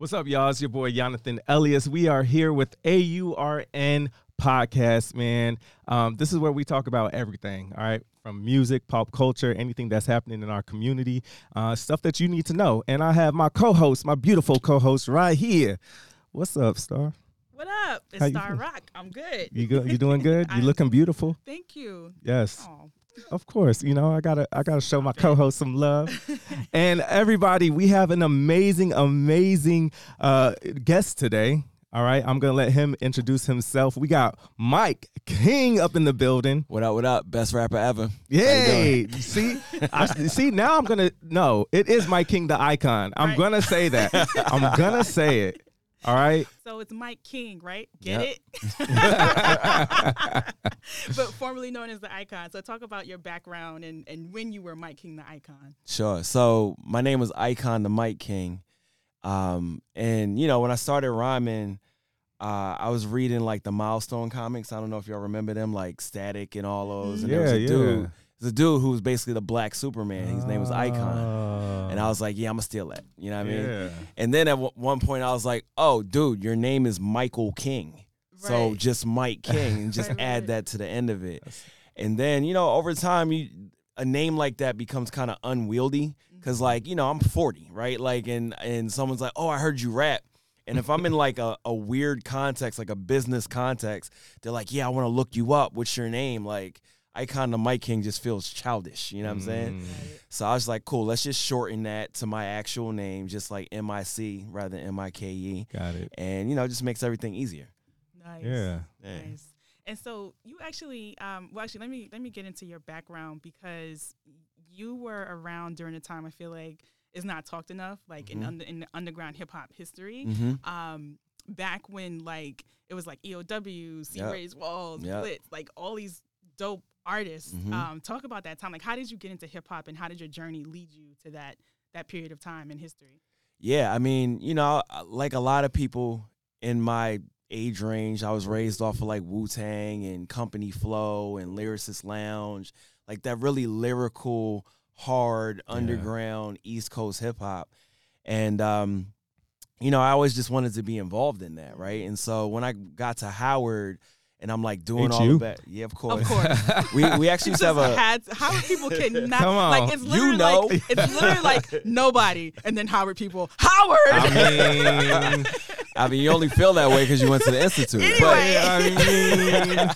What's up, y'all? It's your boy Jonathan Elias. We are here with AURN Podcast, man. Um, this is where we talk about everything, all right? From music, pop culture, anything that's happening in our community, uh, stuff that you need to know. And I have my co host, my beautiful co host, right here. What's up, Star? What up? It's Star? Rock. I'm good. You go, you doing good? You looking beautiful? Thank you. Yes. Oh, Of course, you know I gotta I gotta show my co-host some love, and everybody, we have an amazing, amazing uh, guest today. All right, I'm gonna let him introduce himself. We got Mic King up in the building. What up? What up? Best rapper ever. Yay! See, I, see now I'm gonna no, it is Mic King the icon. I'm Right. gonna say that. I'm gonna say it. All right. so it's Mic King, right? Get Yep. it? but formerly known as the Icon. So talk about your background and, and when you were Mic King, the Icon. Sure. So my name was Icon the Mic King, um, and you know when I started rhyming, uh, I was reading like the Milestone comics. I don't know if y'all remember them, like Static and all those. And there was Yeah, a yeah. dude. There's a dude who was basically the Black Superman. His name was Icon, Oh. and I was like, yeah, I'm gonna steal that. You know what I mean? yeah. And then at w- one point, I was like, oh, dude, your name is Michael King. So just Mike King and just Right, right, add right. that to the end of it. And then, you know, over time, you a name like that becomes kind of unwieldy because, Mm-hmm. like, you know, I'm 40, right? Like, and and someone's like, "Oh, I heard you rap," and if I'm in like a, a weird context, like a business context, they're like, "Yeah, I want to look you up. What's your name?" Like, Icon the Mic King just feels childish. You know what I'm saying? Mm. So I was like, "Cool, let's just shorten that to my actual name, just like M I C rather than M I K E, Got it. and you know, it just makes everything easier." Nice. Yeah. Yeah. Nice. And so you actually, um, well, actually, let me let me get into your background because you were around during a time I feel like is not talked enough, like Mhm. in under, in the underground hip hop history. Mm-hmm. um back when like it was like EOW, C Yep. Rays Walls, Yep. Blitz, like all these dope artists. Mhm. Um, talk about that time. Like how did you get into hip hop and how did your journey lead you to that that period of time in history? Yeah, I mean, you know, like a lot of people in my age range, I was raised off of like Wu Tang and Company Flow and Lyricist Lounge, like that really lyrical, hard, Yeah. underground East Coast hip hop. And, um, you know, I always just wanted to be involved in that, right? And so when I got to Howard and I'm like doing all HU? the bad, yeah, of course. Of course. We, we actually used to have a, had how people cannot Come on. like it's You literally know. like it's literally like nobody and then Howard people Howard I mean, I mean, you only feel that way because you went to the Institute. But- Anyway. I mean,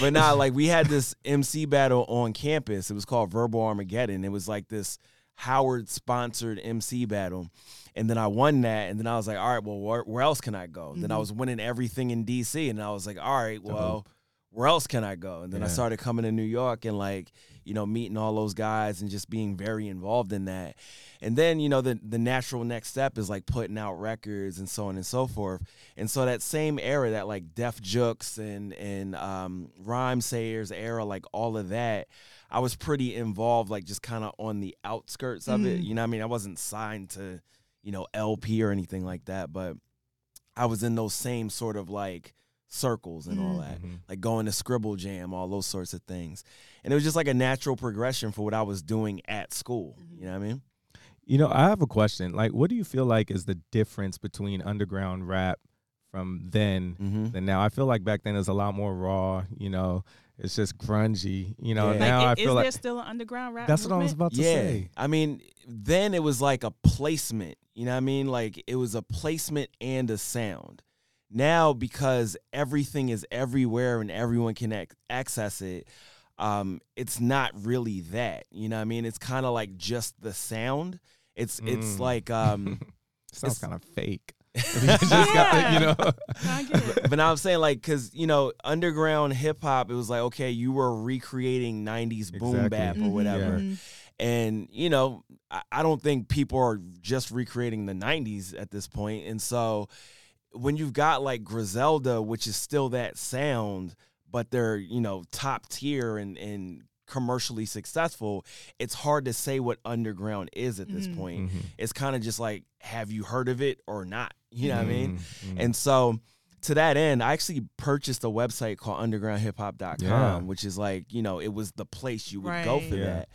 but nah, like we had this MC battle on campus. It was called Verbal Armageddon. It was like this Howard sponsored MC battle. And then I won that. And then I was like, all right, well, where, where else can I go? Then I Mhm. was winning everything in DC. And I was like, all right, well, where else can I go? And then I started coming to New York and like, you know, meeting all those guys and just being very involved in that. And then, you know, the the natural next step is like putting out records and so on and so forth. And so that same era, that like Def Jux and and um, Rhymesayers era, like all of that, I was pretty involved, like just kind of on the outskirts of it. Mhm. You know, what I mean, I wasn't signed to, you know, El-P or anything like that, but I was in those same sort of like circles and all Mhm. that Mhm. like going to Scribble Jam, all those sorts of things. And it was just like a natural progression for what I was doing at school. You know what I mean? You know, I have a question. Like, what do you feel like is the difference between underground rap from then Mm-hmm. than now? I feel like back then it was a lot more raw. You know, it's just grungy. You know, Yeah. now like, I i- feel is like there still an underground rap that's what I was about to Yeah. say. I mean, then it was like a placement. You know what I mean? Like it was a placement and a sound. Now, because everything is everywhere and everyone can ac- access it, um, it's not really that. You know what I mean? It's kind of like just the sound. It's it's Mm. like um Sounds It's- kind of fake. You just got- you know. I but now I'm saying like because you know underground hip hop, it was like okay, you were recreating '90s boom Exactly. bap or Mhm, whatever, mhm. and you know I, I don't think people are just recreating the '90s at this point, and so when you've got like Griselda, which is still that sound, but they're you know top tier and and commercially successful, it's hard to say what underground is at this Mhm. point. Mhm. It's kind of just like, have you heard of it or not? You know what I mean? Mhm. And so to that end, I actually purchased a website called undergroundhiphop.com, Yeah. which is like, you know, it was the place you would go for Yeah. that.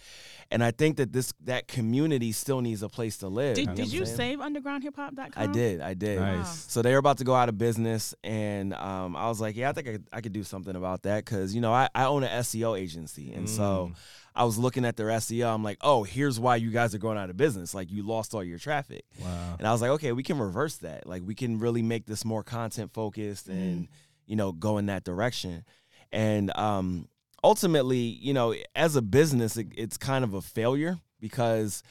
And I think that this that community still needs a place to live. Did, know did you I'm saying? save undergroundhiphop.com? I did, I did. Nice. So they were about to go out of business, and um, I was like, yeah, I think I could, I could do something about that because you know I, I own an SEO agency, and so Mm. I was looking at their SEO. I'm like, oh, here's why you guys are going out of business. Like you lost all your traffic, Wow. and I was like, okay, we can reverse that. Like we can really make this more content focused and you know go in that direction. And um, ultimately, you know, as a business, it, it's kind of a failure because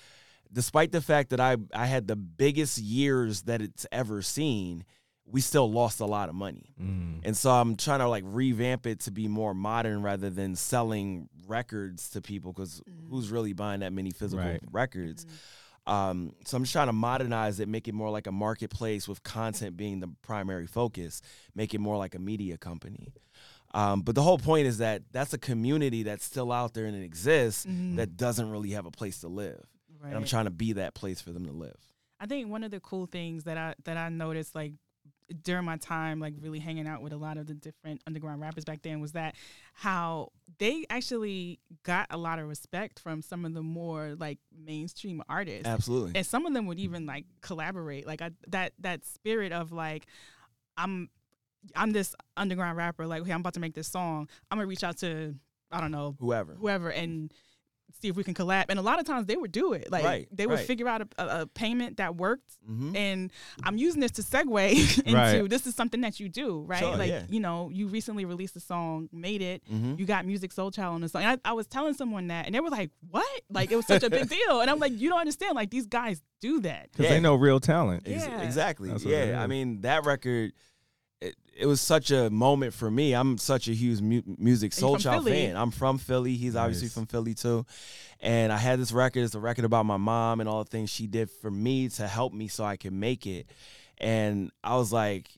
despite the fact that I I had the biggest years that it's ever seen, we still lost a lot of money. Mm. And so I'm trying to like revamp it to be more modern rather than selling records to people because who's really buying that many physical Right. records? Um, so I'm just trying to modernize it, make it more like a marketplace with content being the primary focus, make it more like a media company. Um, but the whole point is that that's a community that's still out there and it exists Mhm. that doesn't really have a place to live. Right. And I'm trying to be that place for them to live. I think one of the cool things that I that I noticed like during my time like really hanging out with a lot of the different underground rappers back then was that how they actually got a lot of respect from some of the more like mainstream artists. Absolutely. And some of them would even like collaborate. Like I, that that spirit of like I'm I'm this underground rapper like hey I'm about to make this song. I'm to reach out to I don't know Whoever. whoever and see if we can collab. And a lot of times they would do it. Like Right, they would right. figure out a, a, a payment that worked. Mm-hmm. And I'm using this to segue into Right. this is something that you do, right? Sure, like yeah. you know, you recently released a song, made it. Mm-hmm. You got Musiq Soulchild on the song. And I, I was telling someone that, and they were like, "What?" Like it was such a big deal. And I'm like, "You don't understand. Like these guys do that." Because Yeah. they know real talent. Ex- Yeah. exactly. That's Yeah. I mean, that record, it, it was such a moment for me. I'm such a huge mu- music And soul child Philly. fan. I'm from Philly. He's obviously Nice. from Philly too. And I had this record. It's a record about my mom and all the things she did for me to help me so I could make it. And I was like,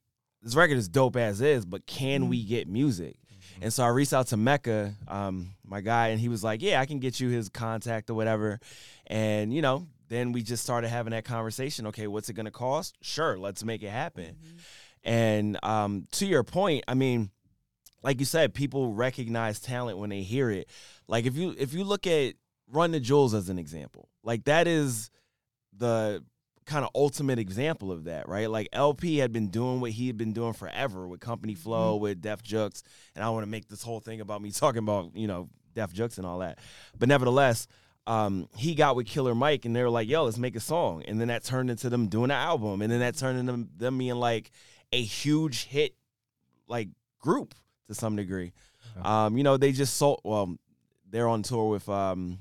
this record is dope as is, but can we mm. get music? Mm-hmm. And so I reached out to Mecca, um, my guy, and he was like, "Yeah, I can get you his contact or whatever." And you know, then we just started having that conversation. Okay, what's it gonna cost? Sure, let's make it happen. Mm-hmm. And um, to your point, I mean, like you said, people recognize talent when they hear it. Like if you if you look at Run the Jewels as an example, like that is the kind of ultimate example of that, right? Like El-P had been doing what he had been doing forever with Company Flow, with Def Jux, and I want to make this whole thing about me talking about you know Def Jux and all that, but nevertheless. Um, he got with Killer Mike, and they were like, "Yo, let's make a song," and then that turned into them doing an album, and then that turned into them, them being like a huge hit, like group to some degree. Okay. Um, you know, they just sold. Well, they're on tour with um,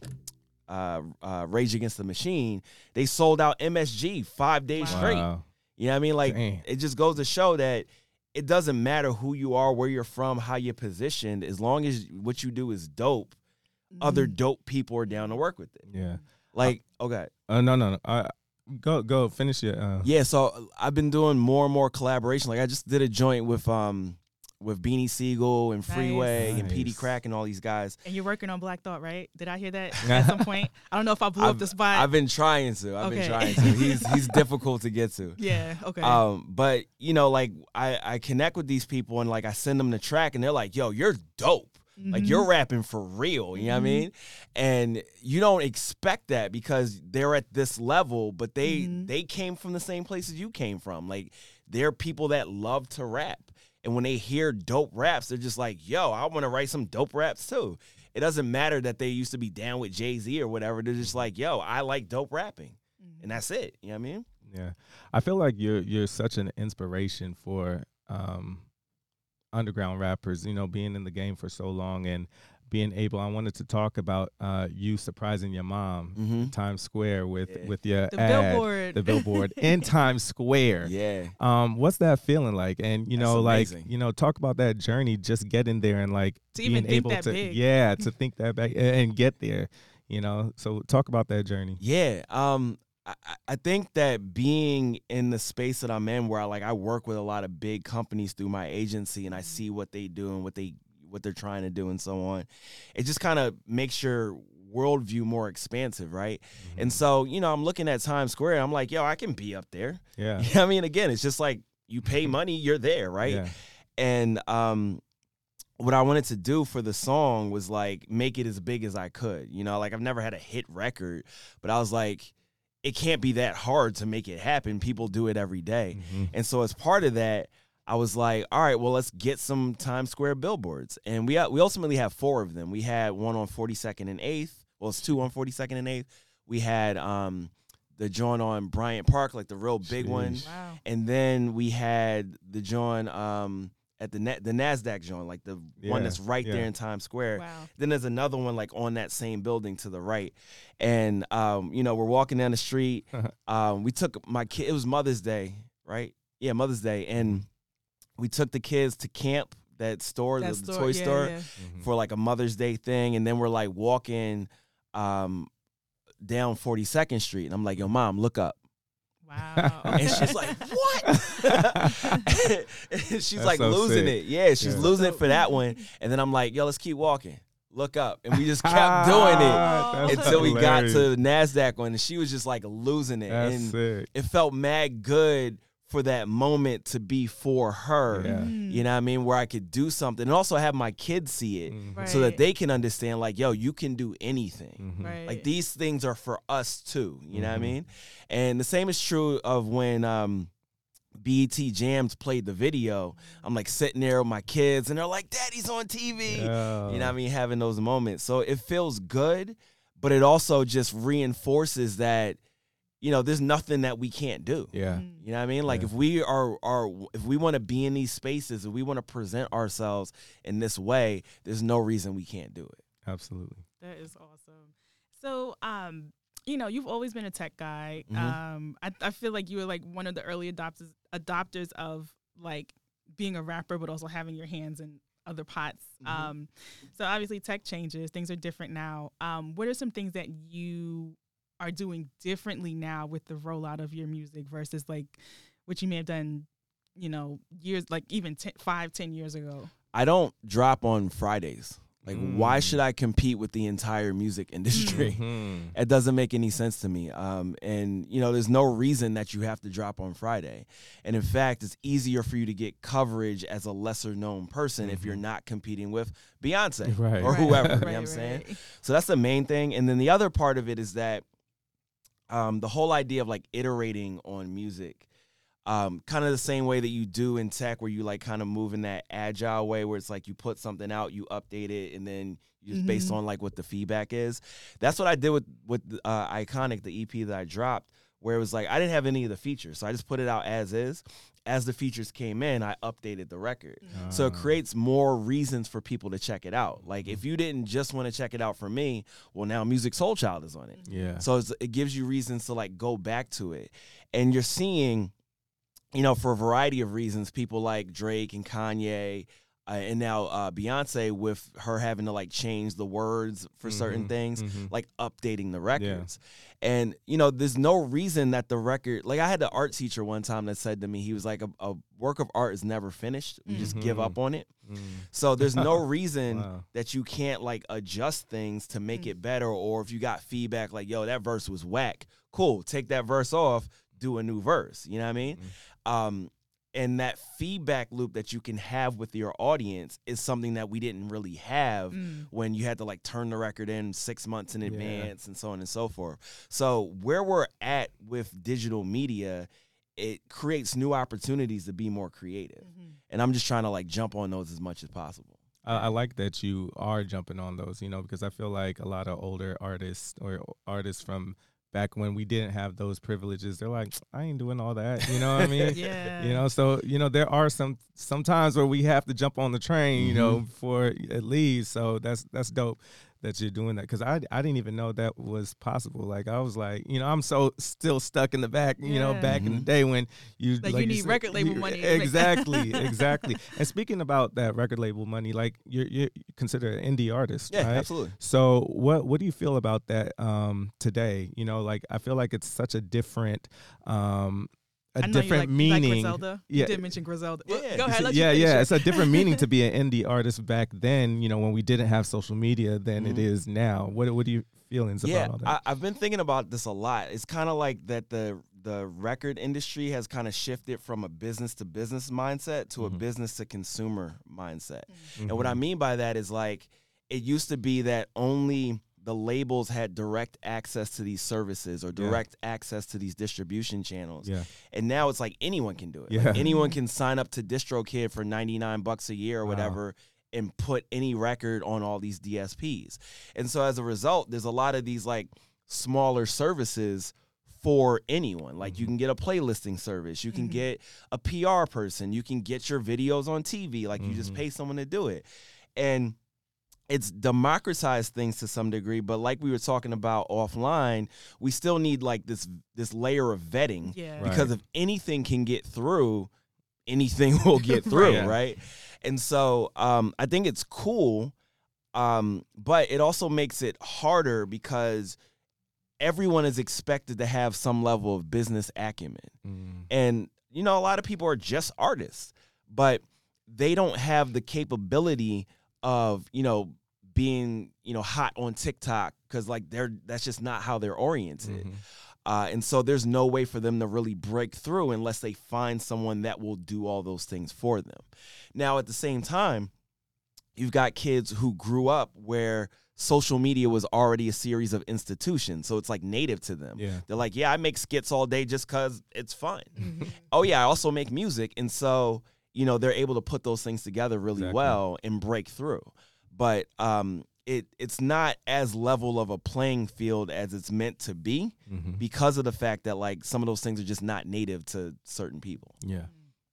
uh, uh, Rage Against the Machine. They sold out MSG five days Wow. straight. Wow. You know what I mean? Like Dang. it just goes to show that it doesn't matter who you are, where you're from, how you're positioned, as long as what you do is dope. Other Mm-hmm. dope people are down to work with it. Yeah. Like, okay, Uh, no, no, no. Uh, go, go. Finish it. Uh, yeah. So I've been doing more and more collaboration. Like I just did a joint with um with Beanie Sigel and Nice. Freeway and Nice. Peedi Crakk and all these guys. And you're working on Black Thought, right? Did I hear that at some point? I don't know if I blew up I've- the spot. I've been trying to. I've Okay. been trying to. He's he's difficult to get to. yeah. Okay. Um, but you know, like I I connect with these people and like I send them the track and they're like, "Yo, you're dope. Like Mhm. you're rapping for real." You know what I Mhm. mean? And you don't expect that because they're at this level, but they Mhm. they came from the same places you came from. Like they're people that love to rap. And when they hear dope raps, they're just like, "Yo, I want to write some dope raps too." It doesn't matter that they used to be down with Jay Z or whatever. They're just like, "Yo, I like dope rapping," Mhm. and that's it. You know what I mean? Yeah, I feel like you're you're such an inspiration for um, underground rappers. You know, being in the game for so long and being able. I wanted to talk about uh, you surprising your mom Mm-hmm. in Times Square with Yeah. with your the ad, billboard. the billboard in Times Square. Yeah. Um, what's that feeling like? And you That's know, like you know, talk about that journey, just getting there and like To being even think able that to, big. yeah, to think that back and, and get there. You know, so talk about that journey. Yeah. Um I, think that being in the space that I'm in where I like I work with a lot of big companies through my agency and I see what they do and what they what they're trying to do and so on. It just kind of makes your worldview more expansive, right? Mm-hmm. And so, you know, I'm looking at Times Square and I'm like, yo, I can be up there. Yeah, You know I mean? Again, it's just like you pay money, you're there, right? Yeah. And um what I wanted to do for the song was like make it as big as I could. You know, like I've never had a hit record, but I was like it can't be that hard to make it happen. People do it every day. Mhm. And so as part of that, I was like, all right, well, let's get some Times Square billboards. And we we ultimately have four of them. We had one on 42nd and 8th. Well, it's two on 42nd and 8th. We had um the joint on Bryant Park, like the real big one. Wow. And then we had the joint um at the Na- the Nasdaq joint, like the Yeah, one that's right yeah. there in Times Square. Wow. Then there's another one like on that same building to the right. And um, you know, we're walking down the street. um, we took my kid. It was Mother's Day, right? Yeah, Mother's Day, and we took the kids to camp, that store, That the, the toy yeah, store, yeah. Mhm. for like a Mother's Day thing. And then we're like walking um, down 42nd Street, and I'm like, "Yo, mom, look up." Wow. And she's like, "What?" and she's That's like so losing sick. it. Yeah, she's Yeah. losing it for that one. And then I'm like, "Yo, let's keep walking. Look up." And we just kept doing it That's until we got to the Nasdaq one, and she was just like losing it, That's and sick. it felt mad good for that moment to be for her. Yeah. Mm. You know what I mean? Where I could do something, and also have my kids see it, Mhm. so that they can understand, like, yo, you can do anything. Mhm. Right. Like these things are for us too. You know what I Mhm. mean? And the same is true of when um BET Jams played the video. I'm like sitting there with my kids and they're like, Daddy's on TV. Yeah. You know what I mean? Having those moments. So it feels good, but it also just reinforces that, you know, there's nothing that we can't do. Yeah. Mm. You know what I mean? Like Yeah. if we are are if we want to be in these spaces, if we want to present ourselves in this way, there's no reason we can't do it. Absolutely. That is awesome. So, um, you know, you've always been a tech guy. Mhm. Um, I, I feel like you were like one of the early adopters adopters of like being a rapper, but also having your hands in other pots. Mhm. Um, so obviously tech changes, things are different now. Um, what are some things that you are doing differently now with the rollout of your music versus like what you may have done, you know, years like even 10, five, ten years ago? I don't drop on Fridays. Like, why Mm. should I compete with the entire music industry? Mhm. It doesn't make any sense to me. Um, and you know, there's no reason that you have to drop on Friday. And in fact, it's easier for you to get coverage as a lesser known person if you're Mhm. not competing with Beyonce Right. or Right, whoever. you know Right, what I'm saying? So that's the main thing. And then the other part of it is that um, the whole idea of like iterating on music, um, kind of the same way that you do in tech, where you like kind of move in that agile way, where it's like you put something out, you update it, and then you just based Mhm. on like what the feedback is. That's what I did with with uh, Iconic, the EP that I dropped, where it was like I didn't have any of the features, so I just put it out as is. As the features came in, I updated the record. So it Ah. creates more reasons for people to check it out. Like if you didn't just want to check it out for me, well now Musiq Soulchild is on it. Yeah. So it's, it gives you reasons to like go back to it. And you're seeing, you know, for a variety of reasons, people like Drake and Kanye, uh, and now uh, Beyonce with her having to like change the words for certain Mhm, things, mhm. like updating the records. And you know, there's no reason that the record. Like I had the art teacher one time that said to me, he was like, "A, a work of art is never finished. We just give Mhm. up on it." Mm. So there's no reason Wow. that you can't like adjust things to make Mm. it better or if you got feedback like yo that verse was whack cool take that verse off do a new verse you know what i mean Mm. um and that feedback loop that you can have with your audience is something that we didn't really have Mm. when you had to like turn the record in six months in Yeah. advance and so on and so forth so where we're at with digital media it creates new opportunities to be more creative Mhm. and i'm just trying to like jump on those as much as possible I, I like that you are jumping on those, you know, because I feel like a lot of older artists or artists from back when we didn't have those privileges, they're like, I ain't doing all that. You know what I mean? Yeah. You know, so you know there are some some times where we have to jump on the train, you know, mm-hmm. before it leaves. So that's that's dope that you're doing that because I I didn't even know that was possible. Like I was like, you know, I'm so still stuck in the back, you know, Yeah. back in the day when you Like, you need said- record label you- money Exactly, exactly. And speaking about that record label money, like you're you're considered an indie artist, yeah right? absolutely So what what do you feel about that um, today? You know, like I feel like it's such a different um, a I know different like, meaning. Like Griselda. Yeah. You did mention Griselda. Well, Yeah. Go ahead. Let yeah, you yeah, it. it's a different meaning to be an indie artist back then. You know, when we didn't have social media than it Mhm. is now. What what are your feelings yeah about all that? I, i've been thinking about this a lot it's kind of like that the the record industry has kind of shifted from a business to business mindset to a Mhm. business to consumer mindset. And Mm-hmm. what I mean by that is like it used to be that only the labels had direct access to these services or Yeah. direct access to these distribution channels. Yeah. And now it's like anyone can do it. Like, anyone can sign up to DistroKid for 99 bucks a year or Wow. whatever and put any record on all these DSPs. And so as a result, there's a lot of these like smaller services for anyone. Like you Mhm. can get a playlisting service, you can Mhm. get a PR person, you can get your videos on TV, like you just Mhm. pay someone to do it. And it's democratized things to some degree, but like we were talking about offline, we still need like this this layer of vetting Yeah. Right. because if anything can get through, anything will get through, Right. right? And so um, I think it's cool, um, but it also makes it harder because everyone is expected to have some level of business acumen. Mm. And you know, a lot of people are just artists, but they don't have the capability of, you know, being, you know, hot on TikTok cuz like they're that's just not how they're oriented. Mhm. Uh, and so there's no way for them to really break through unless they find someone that will do all those things for them. Now, at the same time, you've got kids who grew up where social media was already a series of institutions. So it's like native to them. Yeah. They're like, yeah, I make skits all day just because it's fun. Mhm. Oh, yeah, I also make music. And so, you know, they're able to put those things together really Exactly. well and break through. But um, it it's not as level of a playing field as it's meant to be Mhm. because of the fact that like some of those things are just not native to certain people. Yeah.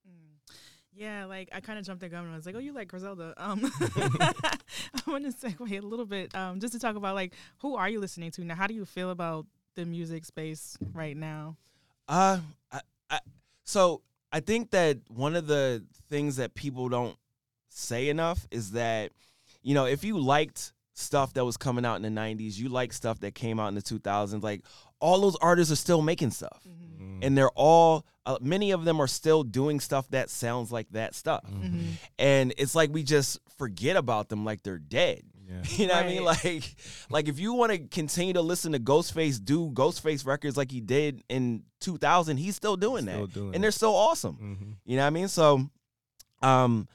Mm. Yeah, like I kind of jumped the gun and I was like, "Oh, you like Griselda?" Um, I want to segue a little bit, um, just to talk about like who are you listening to now? How do you feel about the music space right now? Uh, I, I, so I think that one of the things that people don't say enough is that, you know, if you liked stuff that was coming out in the 90s, you like stuff that came out in the 2000s, like all those artists are still making stuff. Mm-hmm. Mm. And they're all, uh, many of them are still doing stuff that sounds like that stuff. Mhm. And it's like we just forget about them like they're dead. Yeah. You know what I mean? Like, like if you want to continue to listen to Ghostface do Ghostface records like he did in 2000, he's still doing Still that, doing and they're it. still awesome. Mhm. You know what I mean? So, um,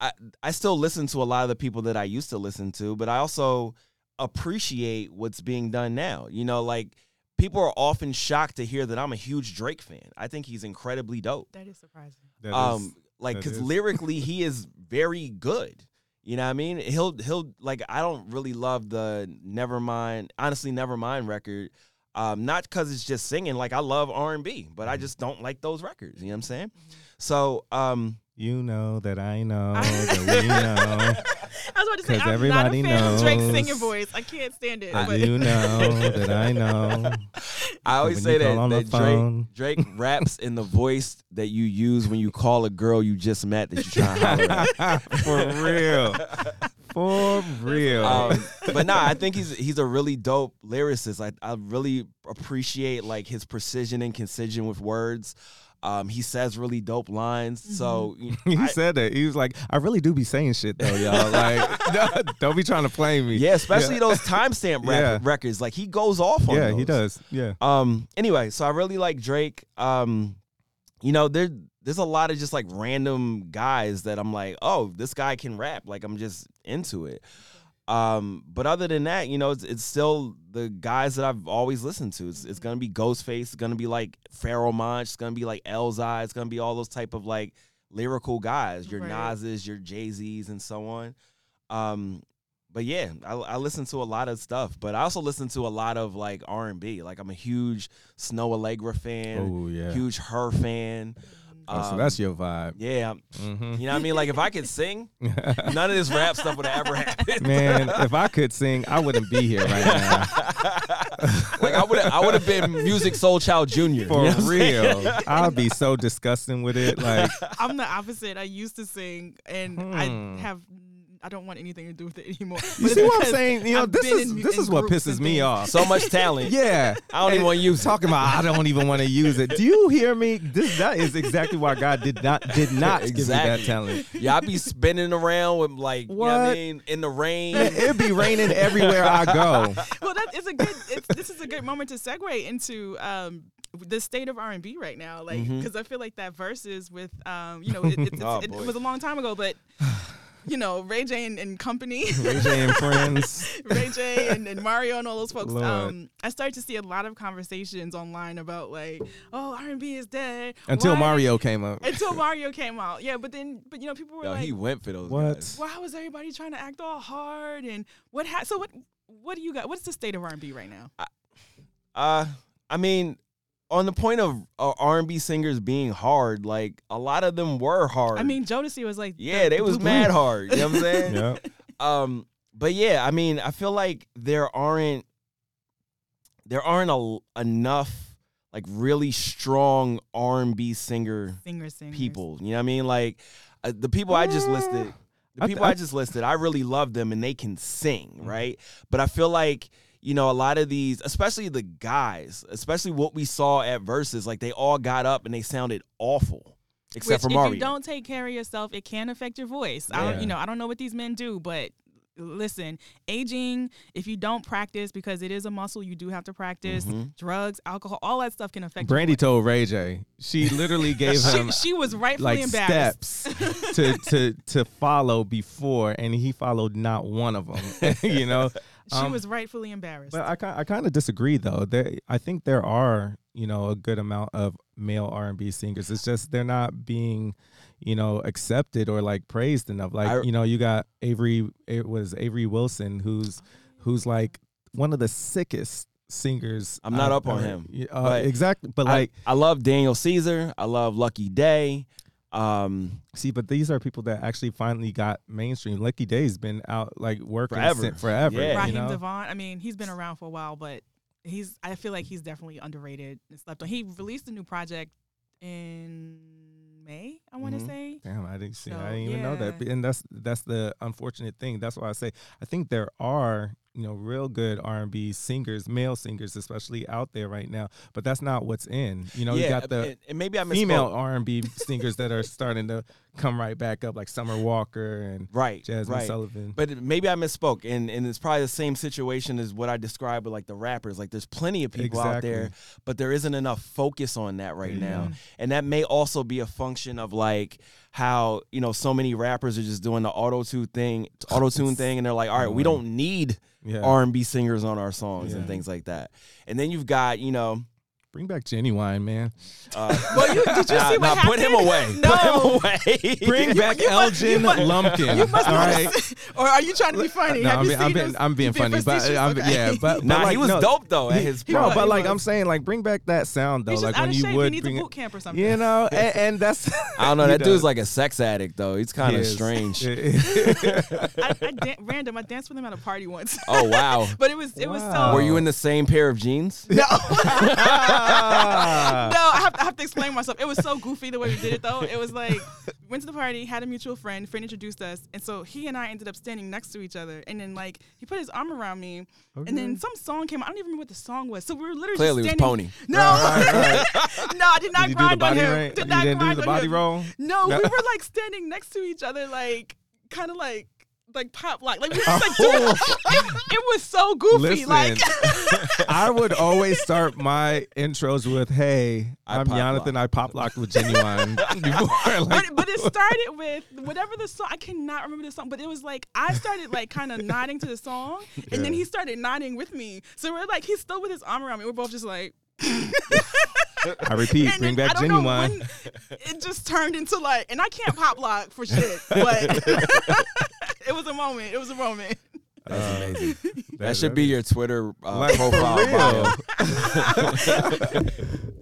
I I still listen to a lot of the people that I used to listen to, but I also appreciate what's being done now. You know, like people are often shocked to hear that I'm a huge Drake fan. I think he's incredibly dope. That is surprising. That is- um, like because lyrically he is very good. You know what I mean? He'll he'll like I don't really love the Nevermind, honestly Nevermind record. Um, not because it's just singing. Like I love R and B, but I Mhm. just don't like those records. You know what I'm saying? Mm-hmm. So um, you know that I know that we know. I was about to say 'Cause I'm everybody not a fan of Drake's knows. singing voice. I can't stand it. that but you know that I know. I always say that, on the that Drake phone. Drake raps in the voice that you use when you call a girl you just met that you try to holler at. For real. For real. um, but nah, I think he's he's a really dope lyricist. I I really appreciate like his precision and concision with words. Um, he says really dope lines. So he I- said that. He was like, I really do be saying shit though, y'all. Like, don't be trying to play me. yeah, especially those timestamp rap Yeah. records. Like he goes off on. Yeah, he does. Yeah. Um. Anyway, so I really like Drake. Um, you know, there there's a lot of just like random guys that I'm like, oh, this guy can rap. Like I'm just into it. Um, but other than that, you know, it's, it's still the guys that I've always listened to. It's, it's gonna be Ghostface. It's gonna be like Pharoahe Monch. It's gonna be like Elzhi. It's gonna be all those type of like lyrical guys. Your Right. Nas's, your Jay Z's, and so on. Um, but yeah, I, I listen to a lot of stuff. But I also listen to a lot of like R and B. Like I'm a huge Snoh Aalegra fan. Oh yeah. Huge her fan. Oh, so Um, that's your vibe. Yeah, hmm you know what I mean. Like if I could sing, none of this rap stuff would have ever happened. Man, if I could sing, I wouldn't be here right now. like I would I would have been Music Soul Child Jr. you know For what I'm saying? real. I'd be so disgusting with it. Like, I'm the opposite. I used to sing, and Hmm. I have. I don't want anything to do with it anymore. you see what I'm saying? You know, I've this is in this in is what pisses me off. So much talent. Yeah. I don't even want to use it. Talking about I don't even want to use it. Do you hear me? This that is exactly why God did not did not give me that talent. Yeah, I be spinning around with like you know what I mean in the rain. It'd be raining everywhere I go. well, that is a good. It's, this is a good moment to segue into um, the state of R and B right now, like because I feel like that Verzuz with um you know it, it's, it's, Oh, it, boy. was a long time ago, but you know Ray J and, and company, Ray J and friends. Ray J and, and Mario and all those folks. Lord. Um, I started to see a lot of conversations online about like, oh R and B is dead Until Why- Mario came up. Until Mario came out, yeah. But then, but you know, people were Yo, like, he went for those What? guys. why was everybody trying to act all hard and what? Ha- so what? What do you got? What's the state of R and B right now? Uh, I mean, on the point of uh, R&B singers being hard, like a lot of them were hard. I mean, Jodeci was like, yeah, the- they the was blue- mad hard. You know what I'm saying? yeah. Um, but yeah, I mean, I feel like there aren't there aren't a, enough like really strong R&B singer singer singers. people. You know what I mean? Like uh, the people I just listed, the I th- people I- I just listed, I really love them and they can sing, right? But I feel like you know a lot of these, especially the guys, especially what we saw at Verzuz, like they all got up and they sounded awful, except Which, for Mario. If you don't take care of yourself, it can affect your voice. I don't, you know, I don't know what these men do, but listen, aging, if you don't practice, because it is a muscle, you do have to practice. Mhm. Drugs, alcohol, all that stuff can affect. Brandy your told Ray J. She literally gave voice. him She, she was rightfully like embarrassed. steps to to to follow before, and he followed not one of them. you know, She Um, was rightfully embarrassed. But I I kind of disagree though. There, I think there are you know a good amount of male R and B singers. It's just they're not being you know accepted or like praised enough. Like I- you know you got Avery. It was Avery Wilson who's who's like one of the sickest singers. I'm not I've up on ever- him, uh, but exactly, but I- like I, love Daniel Caesar. I love Lucky Daye. Um, see, but these are people that actually finally got mainstream. Lucky Daye's been out like working Forever. since forever. Yeah. you Raheem know? DeVaughn. I mean, he's been around for a while, but he's. I feel like he's definitely underrated and slept on. He released a new project in May. I want to Mhm. say. Damn, I didn't see. So, I didn't even know that. And that's that's the unfortunate thing. That's why I say I think there are you know real good R and B singers, male singers especially out there right now. But that's not what's in. You know, yeah, you got the and, and maybe I misspoke. female R and B singers that are starting to come right back up, like Summer Walker and right, Jazmine right. Sullivan. But maybe I misspoke, and and it's probably the same situation as what I described with like the rappers. Like there's plenty of people out there, but there isn't enough focus on that right now, Mhm. and that may also be a function of like how you know so many rappers are just doing the auto tune thing, auto tune thing, and they're like, all right, we don't need yeah, R and B singers on our songs and things like that. And then you've got you know, bring back Ginuwine, man. uh, Well, you, did you nah, see what nah, happened? put him away. No. Put him away. Bring back you must- Elgin must- Lumpkin. You must all be right. or are you trying to be funny? No, Have I'm, you being, I'm, seen being. I'm being funny, but facetious? I'm, Okay. yeah, but, but Nah, like, he was no, dope though at his he No, but like was. I'm saying, like bring back that sound though, He's like when you shape. He would needs bring a boot camp or something. you know, and, and that's I don't know. That dude's like a sex addict though. He's kind of strange. I, I dan- random. I danced with him at a party once. oh wow. but it was it was Wow. so. Were you in the same pair of jeans? No. No, I have, to, I have to explain myself. It was so goofy the way we did it, though. It was like went to the party, had a mutual friend, friend introduced us, and so he and I ended up standing next to each other. And then like he put his arm around me, and then some song came. out. I don't even remember what the song was. So we were literally Clearly, it just was standing. Pony. No, Right, no, I did not Did you do the grind on him. right? Did You not didn't do the on body him. roll? No, we were like standing next to each other, like kind of like like pop lock. like we were just like doing oh. it, it was so goofy. Listen, like I would always start my intros with, "Hey, I I'm pop Jonathan. I pop locked with Ginuwine." Before, like, but, but it started with whatever the song. I cannot remember the song, but it was like I started like kind of nodding to the song, and then he started nodding with me. So we're like, he's still with his arm around me. We're both just like, I repeat, and bring then, back I don't know Ginuwine. when it just turned into like, and I can't pop lock for shit, but it was a moment. It was a moment. That's amazing. That That- should be your Twitter uh, Like, profile bio.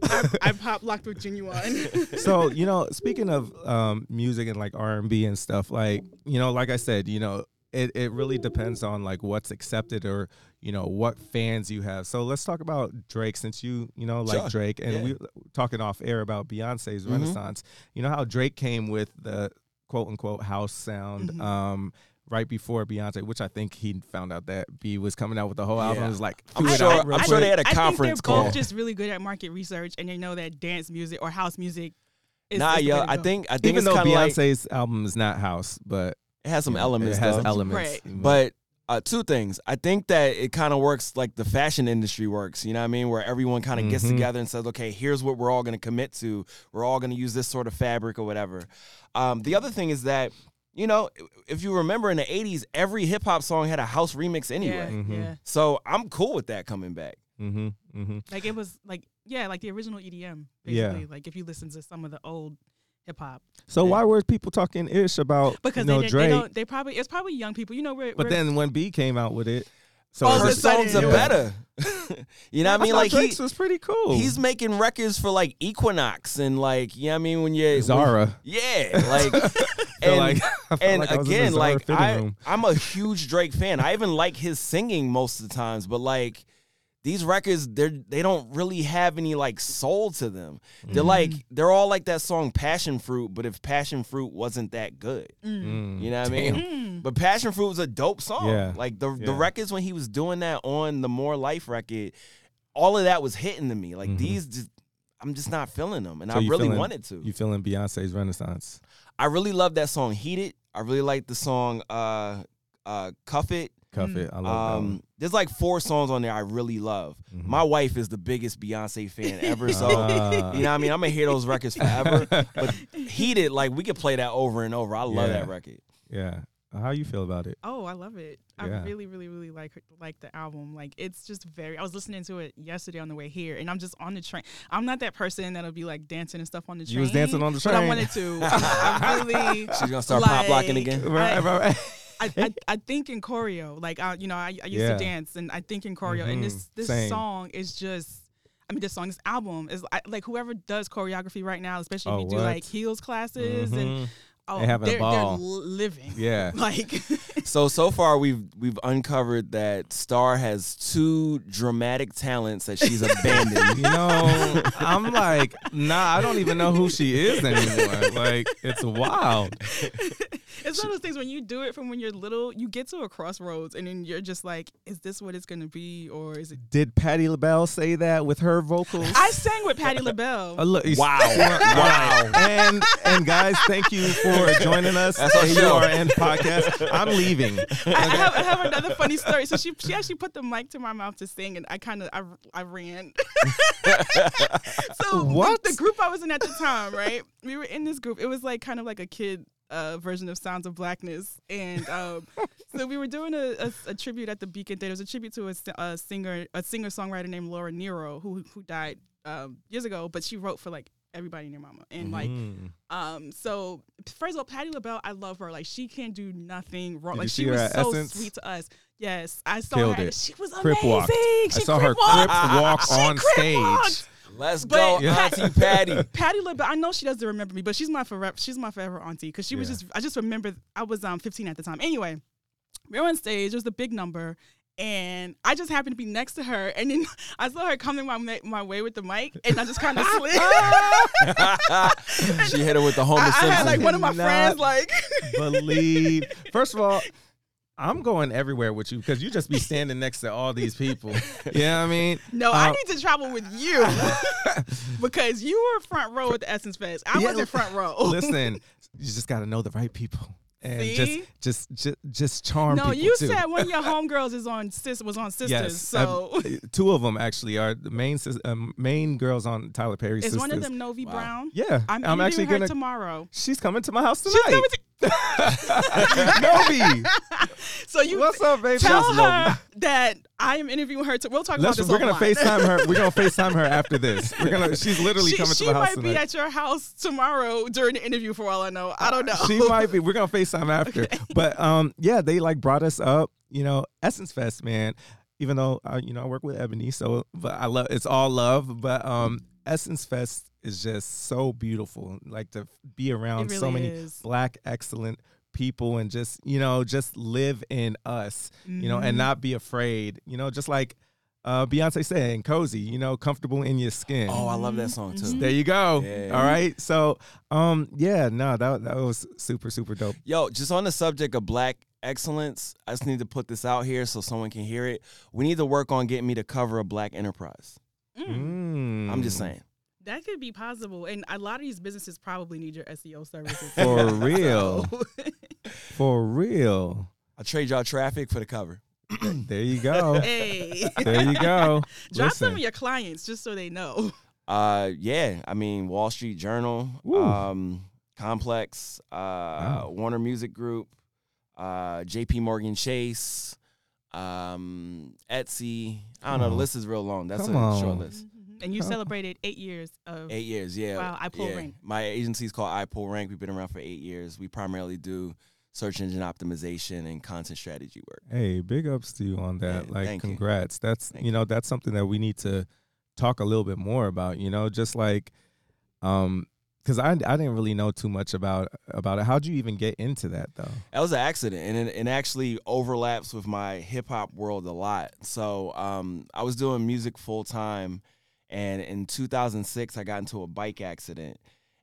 I, I pop locked with Ginuwine. so you know speaking of um music and like r&b and stuff like you know like i said you know it, it really depends on like what's accepted or you know what fans you have so let's talk about drake since you you know like Sure. drake and Yeah. we were talking off air about beyonce's Mhm. renaissance you know how drake came with the quote unquote house sound Mhm. um right before Beyonce, which I think he found out that B was coming out with the whole album. Yeah. It was like, I'm it sure- I'm quick. sure they had a I think conference they're both call. just really good at market research, and they know that dance music or house music. Is, Nah, is yo, I think I think Even it's though kind of like Beyonce's album is not house, but it has some you know, elements. It has though. elements, Right. But Uh, two things. I think that it kind of works like the fashion industry works. You know what I mean? Where everyone kind of gets Mhm. together and says, "Okay, here's what we're all going to commit to. We're all going to use this sort of fabric or whatever." Um, the other thing is that you know, if you remember in the '80s, every hip hop song had a house remix anyway. Yeah, Mhm. yeah. So I'm cool with that coming back. Mm-hmm. Mm-hmm. Like it was like yeah, like the original EDM. Yeah. Basically, like if you listen to some of the old hip hop, So Yeah. why were people talking ish about because you know they, didn't- Drake? they don't. They probably it's probably young people. You know, we're, but we're- then when B came out with it, so All of Her a sudden- songs are better. you know what I mean? Like he, was pretty cool. he's making records for like Equinox and like, you know what I mean? When you're Zara. Yeah, like and like, and like I was in the again, like I, room. I'm a huge Drake fan. I even like his singing most of the times, but like these records, they're they don't really have any like soul to them. They're Mm-hmm. like they're all like that song Passion Fruit, but if Passion Fruit wasn't that good, Mm. you know what I mean? Mm. But Passion Fruit was a dope song. Yeah. Like the the records when he was doing that on the More Life record, all of that was hitting to me. Like Mhm. these, just, I'm just not feeling them, and So I really feeling- wanted to. You feeling Beyonce's renaissance? I really love that song "Heated." I really like the song uh, uh, "Cuff It." Cuff Mm. it. I love Um, there's like four songs on there I really love. that one. Mhm. My wife is the biggest Beyonce fan ever, so Ah. you know what I mean. I'm gonna hear those records forever. But "Heated," like we could play that over and over. I love Yeah. that record. yeah. How you feel about it? Oh, I love it. Yeah. I really, really, really like like the album. Like it's just very. I was listening to it yesterday on the way here, and I'm just on the train. I'm not that person that'll be like dancing and stuff on the train. You was dancing on the But I wanted to. I really. She's gonna start pop locking Like- again. Right, right, right. I, I, I think in choreo, like I, you know, I, I used Yeah. to dance, and I think in choreo, and Mhm. this this Same. song is just. I mean, this song, this album is I, like whoever does choreography right now, especially if Oh, you do what? like heels classes and Mhm. Oh, They having a they're, ball. they're living. Yeah. Like So so far we've we've uncovered that Star has two dramatic talents that she's abandoned. You know, I'm like, nah, I don't even know who she is anymore. Like, it's wild. it's one of those things when you do it from when you're little, you get to a crossroads and then you're just like, is this what it's gonna be or is it? Did Patti LaBelle say that with her vocals? I sang with Patti LaBelle. Uh, look, you Wow. Wow. And and guys, thank you for joining us. That's our show. AURN podcast. I'm leaving. I, I, have, I have another funny story. So she she actually put the mic to my mouth to sing, and I kind of I, I ran. so What? The, the group I was in at the time, right? We were in this group. It was like kind of like a kid uh, version of Sounds of Blackness, and um, so we were doing a, a, a tribute at the Beacon Theater. It was a tribute to a, a singer, a singer songwriter named Laura Nyro, who who died um, years ago, but she wrote for like everybody and your mama, and like Mm. um, so first of all, Patti LaBelle, I love her. Like she can do nothing wrong. Did like she was so Essence? sweet to us. Yes, I saw Killed her. it. She was Crip amazing. walked. She I saw her crip walk She on crip stage. walked. Let's But go, Pat- Auntie Patti. Patti LaBelle, I know she doesn't remember me, but she's my forever. She's my forever auntie because she was just. I just remember I was um 15 at the time. Anyway, we were on stage. It was the big number. And I just happened to be next to her, and then I saw her coming my my way with the mic, and I just kind of slid. she hit her with the Homer I, I had like one of my Not friends like Believe. First of all, I'm going everywhere with you because you just be standing next to all these people. You know what I mean? No, I Uh, need to travel with you because you were front row at the Essence Fest. I Yeah, wasn't front row. Listen, you just got to know the right people and just, See? just, just, just charm no, people you too. said one of your homegirls is on sis was on Sistas. Yes, so I've- two of them actually are the main sis- um, main girls on Tyler Perry's is Sistas. one of them Novi Wow. Brown? Yeah, I'm, I'm, actually her gonna. tomorrow. She's coming to my house She's tonight. Coming Novi, so you what's up, baby? tell Shouts her that I am interviewing her. To, we'll talk Let's, about this. we're gonna offline. Facetime her. We're gonna Facetime her after this. We're gonna. She's literally she coming she to my house might be tonight. at your house tomorrow during the interview. For all I know, I don't know. She might be. We're gonna FaceTime after. But um, yeah, they like brought us up. You know, Essence Fest, man. Even though I, you know, I work with Ebony, so but I love it's all love. But um, Essence Fest is just so beautiful. Like to be around really so many is. black excellent people and just you know just live in us. You know, and Mhm. not be afraid. You know, just like uh, Beyonce said, and cozy. You know, comfortable in your skin. oh, I love that song too. Mhm. There you go. Yeah. All right. So, um, yeah, no, that that was super super dope. Yo, just on the subject of black excellence, I just need to put this out here so someone can hear it. We need to work on getting me to cover a black enterprise. Mm. Mm. I'm just saying. That could be possible, and a lot of these businesses probably need your SEO services For real. For real. I'll trade y'all traffic for the cover. there you go. Hey, There you go. drop some of your clients just so they know. Uh, yeah, I mean Wall Street Journal, Woo. um, Complex, uh, Warner Music Group, uh, J.P. Morgan Chase, um, Etsy. I don't Come know. The list is real long. That's Come a short on. list. And you Come- celebrated eight years of Eight years, yeah. Wow, I pull yeah. rank. My agency's called iPullRank. We've been around for eight years. We primarily do search engine optimization and content strategy work. Hey, big ups to you on that. Yeah, like, thank you. congrats. That's Thank you know that's something that we need to talk a little bit more about. You know, just like, um, because I I didn't really know too much about about it. How'd you even get into that though? That was an accident, and it, it actually overlaps with my hip hop world a lot. So um, I was doing music full time, and in 2006, I got into a bike accident,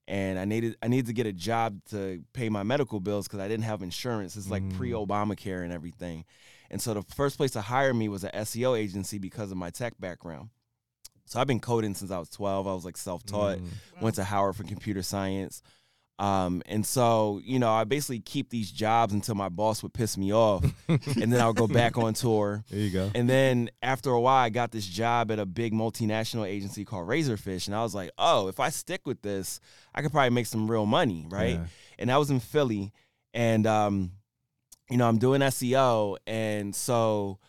and I needed I needed to get a job to pay my medical bills because I didn't have insurance. It's like Mm. pre Obamacare and everything, and so the first place to hire me was an SEO agency because of my tech background. So I've been coding since I was 12. I was like self taught Mm. went to Howard for computer science. Um, and so, you know, I basically keep these jobs until my boss would piss me off. and then I'll go back on tour. There you go. And then after a while, I got this job at a big multinational agency called Razorfish. And I was like, oh, if I stick with this, I could probably make some real money, right? Yeah. and I was in Philly, and um, you know, I'm doing SEO, and so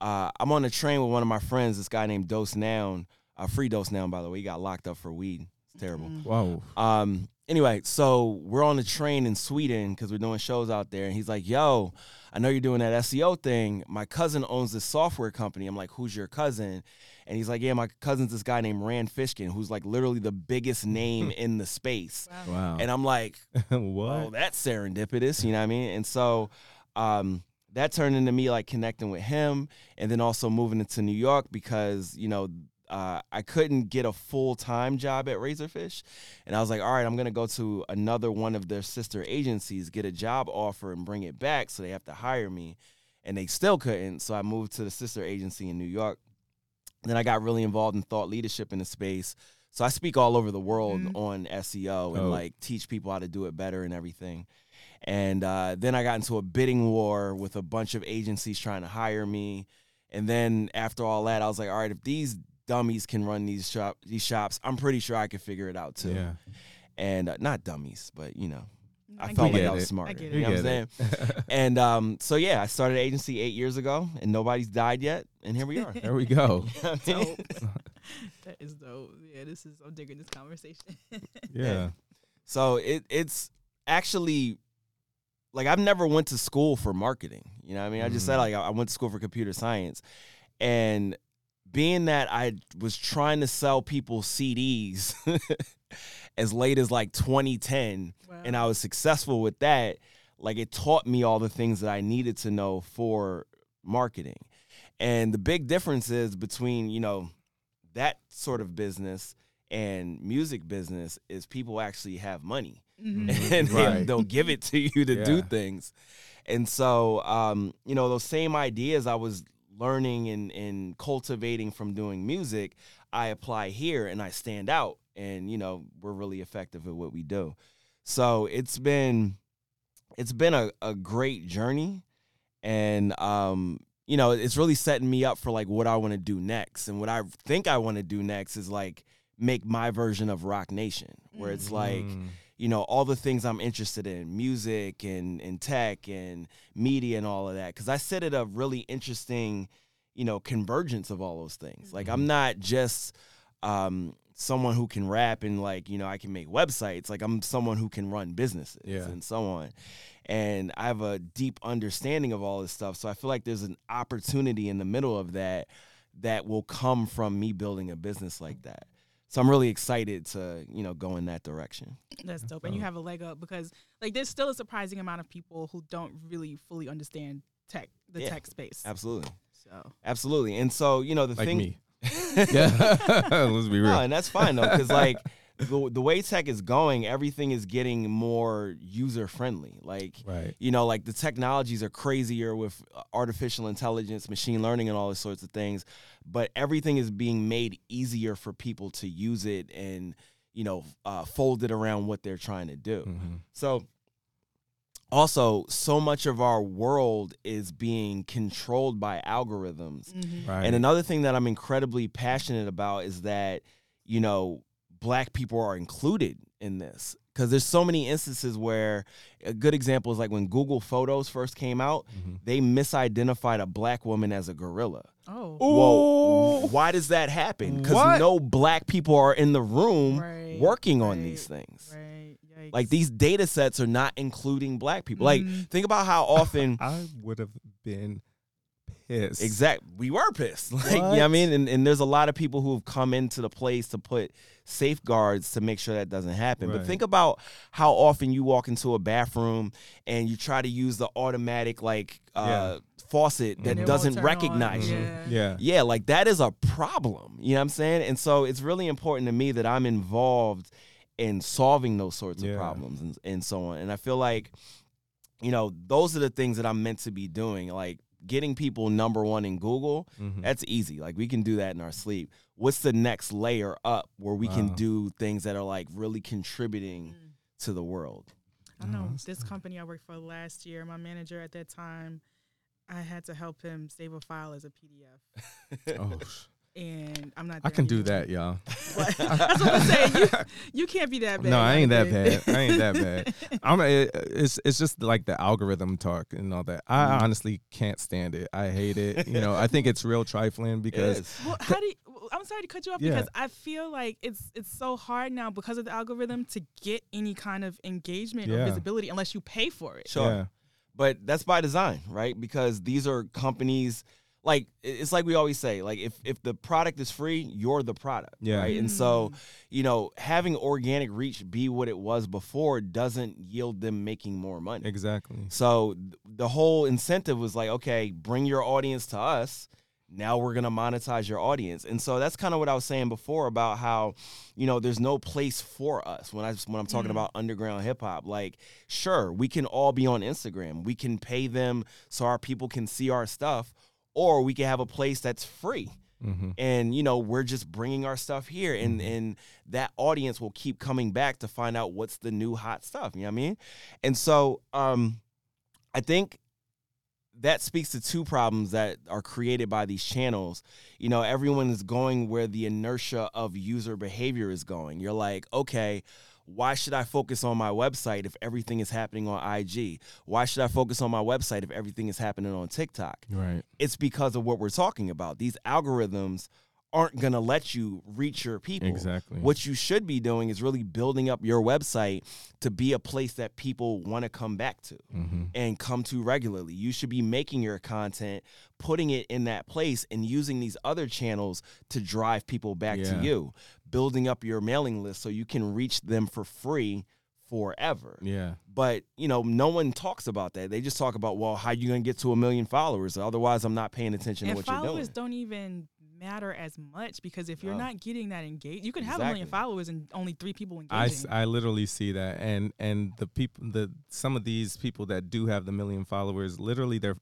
uh, I'm on the train with one of my friends, this guy named Dose Noun, uh, free Dose Noun, by the way. He got locked up for weed. It's terrible. Mm. Whoa. Um, anyway, so we're on the train in Sweden because we're doing shows out there, and he's like, "Yo, I know you're doing that SEO thing. My cousin owns this software company." I'm like, "Who's your cousin?" And he's like, "Yeah, my cousin's this guy named Rand Fishkin, who's like literally the biggest name in the space." Wow. Wow. And I'm like, what? "Oh, that's serendipitous," you know what I mean? And so, um, that turned into me like connecting with him, and then also moving into New York because you know. Uh, I couldn't get a full time job at Razorfish, and I was like, "All right, I'm gonna go to another one of their sister agencies, get a job offer, and bring it back, so they have to hire me." And they still couldn't, so I moved to the sister agency in New York. Then I got really involved in thought leadership in the space, so I speak all over the world Mhm. on SEO and Dope. like teach people how to do it better and everything. And uh, then I got into a bidding war with a bunch of agencies trying to hire me. And then after all that, I was like, all right, if these dummies can run these shop these shops, I'm pretty sure I could figure it out too. Yeah. And uh, not dummies, but you know, I, get felt like get I was it. smarter. I get You it. know what I'm saying? And um, so yeah, I started an agency eight years ago, and nobody's died yet, and here we are. there we go. Dope. that is dope. Yeah, this is. I'm digging this conversation. Yeah. So it it's actually like I've never went to school for marketing. You know what I mean? I just said Mm. like I I went to school for computer science. And being that I was trying to sell people CDs as late as like 2010 and I was successful with that, like it taught me all the things that I needed to know for marketing. And the big difference is between, you know, that sort of business and music business is people actually have money Mhm. and Right. they'll give it to you to do things. And so, um, you know, those same ideas I was learning and, and cultivating from doing music, I apply here and I stand out. And, you know, we're really effective at what we do. So it's been it's been a, a great journey. And um, you know, it's really setting me up for like what I want to do next. And what I think I want to do next is like make my version of Roc Nation, where it's like, Mm. You know, all the things I'm interested in, music and, and tech and media and all of that. Cause I sit at a really interesting, you know, convergence of all those things. Like I'm not just um someone who can rap and like, you know, I can make websites. Like I'm someone who can run businesses Yeah. and so on. And I have a deep understanding of all this stuff. So I feel like there's an opportunity in the middle of that that will come from me building a business like that. So I'm really excited to, you know, go in that direction. That's dope. And you uh-huh. have a leg up because like there's still a surprising amount of people who don't really fully understand tech, the Yeah, tech space. Absolutely. So Absolutely. And so, you know, the Like thing me. yeah. Let's be real. No, and that's fine though, because like the, the way tech is going, everything is getting more user friendly. Like, Right. you know, like the technologies are crazier with uh, artificial intelligence, machine learning, and all those sorts of things. But everything is being made easier for people to use it and, you know, uh, fold it around what they're trying to do. Mhm. So also so much of our world is being controlled by algorithms. Mhm. Right. And another thing that I'm incredibly passionate about is that, you know, black people are included in this. Because there's so many instances where a good example is like when Google Photos first came out, Mhm. they misidentified a black woman as a gorilla. Oh. Whoa. Ooh. Why does that happen? Because no black people are in the room Right, working on these things. Right. Like these data sets are not including black people. Like Mhm. think about how often I would have been pissed. Exact. We were pissed. Like, you know what I mean? And, and there's a lot of people who have come into the place to put safeguards to make sure that doesn't happen. But think about how often you walk into a bathroom and you try to use the automatic like uh, faucet that doesn't turn on. recognize you. Yeah. Yeah. Yeah, like that is a problem. You know what I'm saying? And so it's really important to me that I'm involved in solving those sorts Yeah. of problems and, and so on. And I feel like, you know, those are the things that I'm meant to be doing. Like getting people number one in Google, Mhm. that's easy. Like we can do that in our sleep. What's the next layer up where we can do things that are like really contributing Mm. to the world? I Oh, know that's this company I worked for last year, my manager at that time, I had to help him save a file as a PDF. Oh, sh- And I'm not I there can do that, y'all. But that's what I'm saying. You, you can't be that bad. No, I ain't that bad. I ain't that bad. I'm. It, it's it's just like the algorithm talk and all that. I Mhm. honestly can't stand it. I hate it. You know, I think it's real trifling because Yes. Well, how do you, I'm sorry to cut you off Yeah. because I feel like it's it's so hard now because of the algorithm to get any kind of engagement Yeah. or visibility unless you pay for it. Sure. Yeah. but that's by design right because these are companies like it's like we always say like if if the product is free you're the product Yeah. right and so Mm. you know having organic reach be what it was before doesn't yield them making more money Exactly. so th- the whole incentive was like okay bring your audience to us now we're going to monetize your audience and so that's kind of what i was saying before about how you know there's no place for us when i when i'm talking Mm. about underground hip hop like sure we can all be on instagram we can pay them so our people can see our stuff or we can have a place that's free. Hmm and you know we're just bringing our stuff here and Mhm. and that audience will keep coming back to find out what's the new hot stuff you know what i mean? And so um i think that speaks to two problems that are created by these channels. You know everyone is going where the inertia of user behavior is going. You're like okay why should I focus on my website if everything is happening on IG? Why should I focus on my website if everything is happening on TikTok? Right. it's because of what we're talking about. These algorithms aren't going to let you reach your people. Exactly. What you should be doing is really building up your website to be a place that people want to come back to hmm and come to regularly. You should be making your content, putting it in that place, and using these other channels to drive people back Yeah. to you, building up your mailing list so you can reach them for free forever. Yeah. But you know, no one talks about that. They just talk about, well, how you gonna get to a million followers? Otherwise, I'm not paying attention and to what you're followers doing. don't even matter as much because if you're No. not getting that engaged, you can have a million followers and only three people engaging. I, I literally see that and and the people the some of these people that do have the million followers literally they're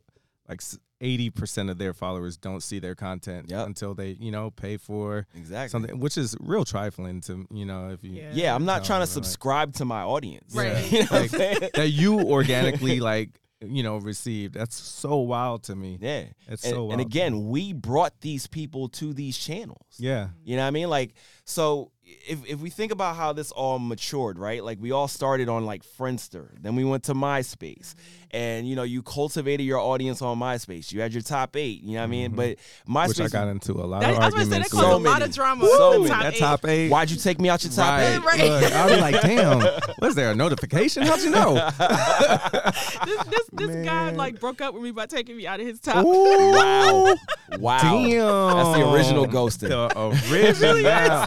like eighty percent of their followers don't see their content Yep. until they you know pay for Exactly. something which is real trifling to you know if you Yeah. Yeah, I'm not trying to right. subscribe to my audience. Right. You know Like, that you organically like you know received that's so wild to me Yeah. it's And, so wild and again, we brought these people to these channels. yeah You know what I mean? Like, so if, if we think about how this all matured, right? Like, we all started on like Friendster, then we went to MySpace, and you know, you cultivated your audience on MySpace. You had your top eight, you know what I mean? Mhm. But MySpace, which I got into a lot That, of I was going to say that arguments So a with. lot many. of drama. So the many. top that eight. top eight why'd you take me out your top right, eight? Right. Look, I was like, damn, was there a notification? How'd you know? this this, this guy like broke up with me by taking me out of his top. Ooh, Wow. Wow. Damn. That's the original ghosting. The original.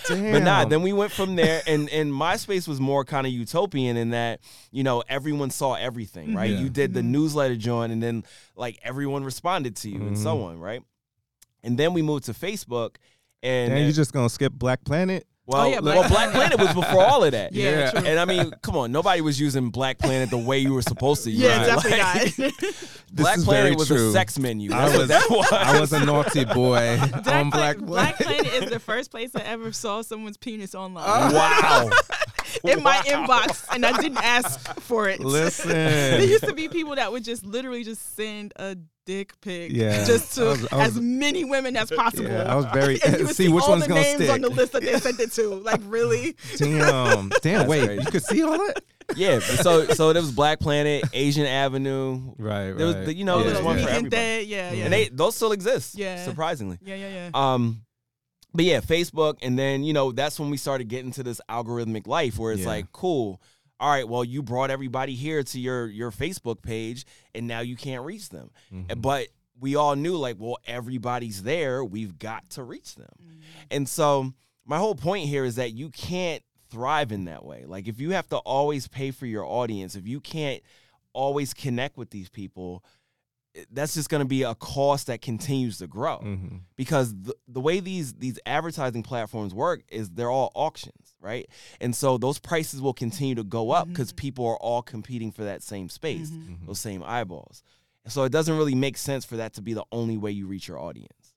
Damn. But nah, then we went from there, and and MySpace was more kind of utopian in that you know everyone saw everything, right? Yeah. You did the Mhm. newsletter join, and then like everyone responded to you, and so Mhm. on, right? And then we moved to Facebook, and Damn, you just gonna skip Black Planet? Well, Oh, yeah, well, Black Black Planet was before all of that. Yeah, Yeah. true. And I mean, come on, nobody was using Black Planet the way you were supposed to use yeah, it. definitely Like, not. Black is Planet was true. a sex menu. I That's what was, that was. I was a naughty boy Black, on Black Black Planet. Planet is the first place I ever saw someone's penis online. Oh. wow. in my inbox, and I didn't ask for it. Listen. there used to be people that would just literally just send a dick pic, Yeah. just to I was- I was- as many women as possible. Yeah, I was very and you would see which all one's the gonna names stick. on the list that they sent it to. Like really? Damn, damn. Wait, crazy. you could see all that? Yeah. So so there was Black Planet, Asian Avenue, Right, right. There was the- you know, yeah, there's Little one Mi for yeah. Gente, everybody. Yeah, yeah, and they those still exist. Yeah. Surprisingly. yeah, yeah, yeah. Um, but yeah, Facebook, and then you know that's when we started getting to this algorithmic life where it's Yeah. like, cool. All right, well, you brought everybody here to your your Facebook page, and now you can't reach them. Mhm. But we all knew, like, well, everybody's there. We've got to reach them. Mm-hmm. And so my whole point here is that you can't thrive in that way. Like if you have to always pay for your audience, if you can't always connect with these people, that's just going to be a cost that continues to grow Mhm. because the, the way these these advertising platforms work is they're all auctions, right? And so those prices will continue to go up because Mhm. people are all competing for that same space, Mhm. Mhm. those same eyeballs. And so it doesn't really make sense for that to be the only way you reach your audience.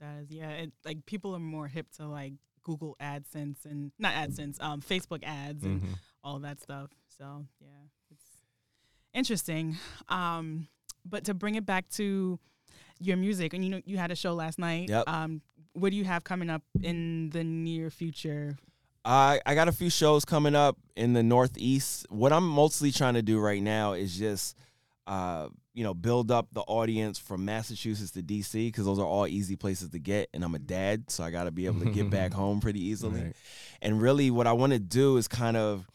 That is, yeah. It, like people are more hip to like Google AdSense and not AdSense, um, Facebook ads and Mhm. all that stuff. So yeah, it's interesting. Um, but to bring it back to your music, and you know, you had a show last night. Yep. Um, what do you have coming up in the near future? I I got a few shows coming up in the Northeast. What I'm mostly trying to do right now is just, uh, you know, build up the audience from Massachusetts to DC because those are all easy places to get. And I'm a dad, so I got to be able to get back home pretty easily. Right. And really, what I want to do is kind of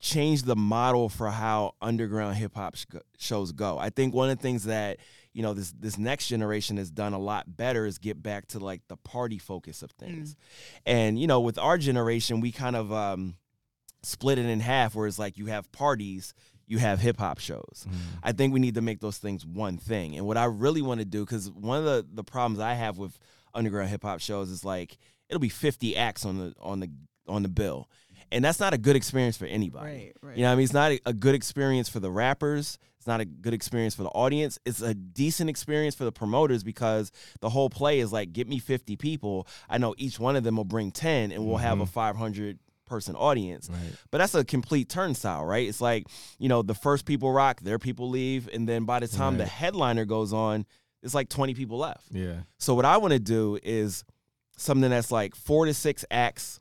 change the model for how underground hip hop sh- shows go. I think one of the things that you know this this next generation has done a lot better is get back to like the party focus of things. And you know, with our generation, we kind of um, split it in half, where it's like you have parties, you have hip hop shows. Mhm. I think we need to make those things one thing. And what I really want to do, because one of the, the problems I have with underground hip hop shows is like it'll be 50 acts on the on the on the bill. And that's not a good experience for anybody. Right, right. You know what I mean? It's not a, a good experience for the rappers. It's not a good experience for the audience. It's a decent experience for the promoters because the whole play is like, get me 50 people. I know each one of them will bring 10 and we'll have a Mhm. 500 person audience. Right. But that's a complete turnstile, right? It's like, you know, the first people rock, their people leave. And then by the time the headliner goes on, it's like 20 people left. Yeah. So what I want to do is something that's like four to six acts.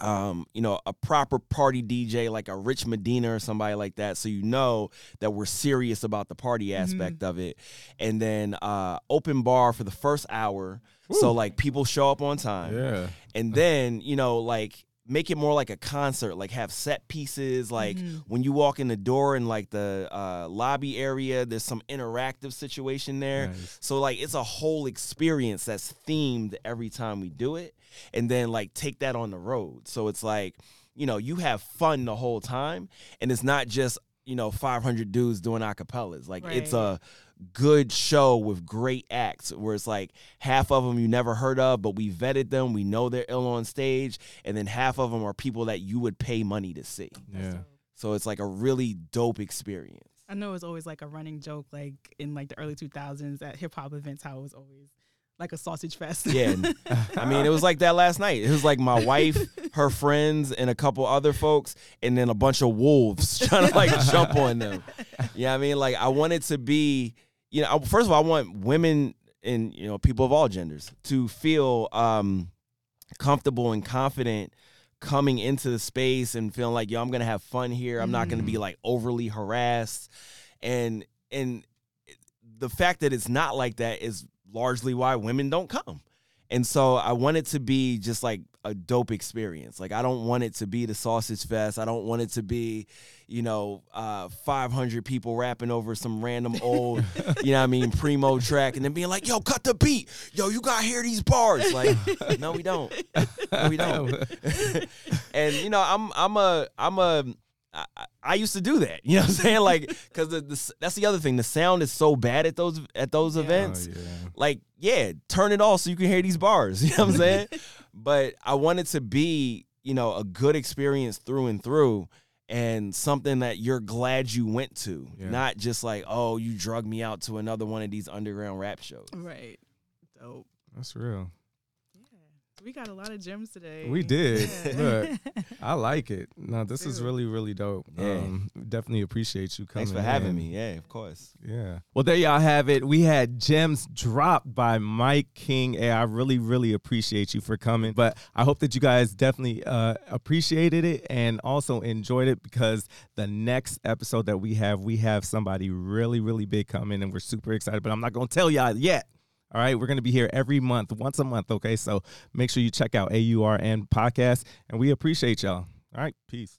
Um, you know, a proper party DJ like a Rich Medina or somebody like that, so you know that we're serious about the party aspect of it. And then uh open bar for the first hour. So like people show up on time. Yeah. And then, you know, like make it more like a concert, like have set pieces, like Mhm. when you walk in the door in like the uh, lobby area, there's some interactive situation there. Nice. So like it's a whole experience that's themed every time we do it. And then like take that on the road. So it's like, you know, you have fun the whole time and it's not just, you know, 500 dudes doing acapellas. Like it's a good show with great acts where it's like half of them you never heard of, but we vetted them, we know they're ill on stage, and then half of them are people that you would pay money to see. Yeah. So it's like a really dope experience. I know it's always like a running joke, like in like the early 2000s at hip hop events, how it was always like a sausage fest. Yeah. I mean, it was like that last night. It was like my wife, her friends, and a couple other folks, and then a bunch of wolves trying to like jump on them. Yeah, I mean, like I wanted to be, you know, first of all, I want women and you know people of all genders to feel um comfortable and confident coming into the space and feeling like yo i'm gonna have fun here i'm not gonna be like overly harassed and and the fact that it's not like that is largely why women don't come and so I want it to be just like a dope experience. Like I don't want it to be the sausage fest. I don't want it to be, you know, uh, 500 people rapping over some random old, you know what I mean, primo track and then being like, "Yo, cut the beat. Yo, you got to hear these bars." Like, no we don't. No we don't. and you know, I'm I'm a I'm a I, I- used to do that. You know what I'm saying? Like, because the, the, that's the other thing. The sound is so bad at those at those Yeah. events Oh, yeah. like, yeah, turn it off so you can hear these bars. You know what I'm saying? but I want it to be, you know, a good experience through and through and something that you're glad you went to. Yeah. Not just like, oh, you drug me out to another one of these underground rap shows. right. Dope. That's real. Yeah. We got a lot of gems today. We did. Yeah. Look, I like it. No, this is really, really dope. Yeah. Um, definitely appreciate you coming. Thanks for having in. me. Yeah, of course. Yeah. Well, there y'all have it. We had gems dropped by Mic King. Hey, I really, really appreciate you for coming. But I hope that you guys definitely uh, appreciated it and also enjoyed it because the next episode that we have, we have somebody really, really big coming and we're super excited. But I'm not going to tell y'all yet. All right, we're going to be here every month, once a month. Okay, so make sure you check out AURN podcast, and we appreciate y'all. All right, peace.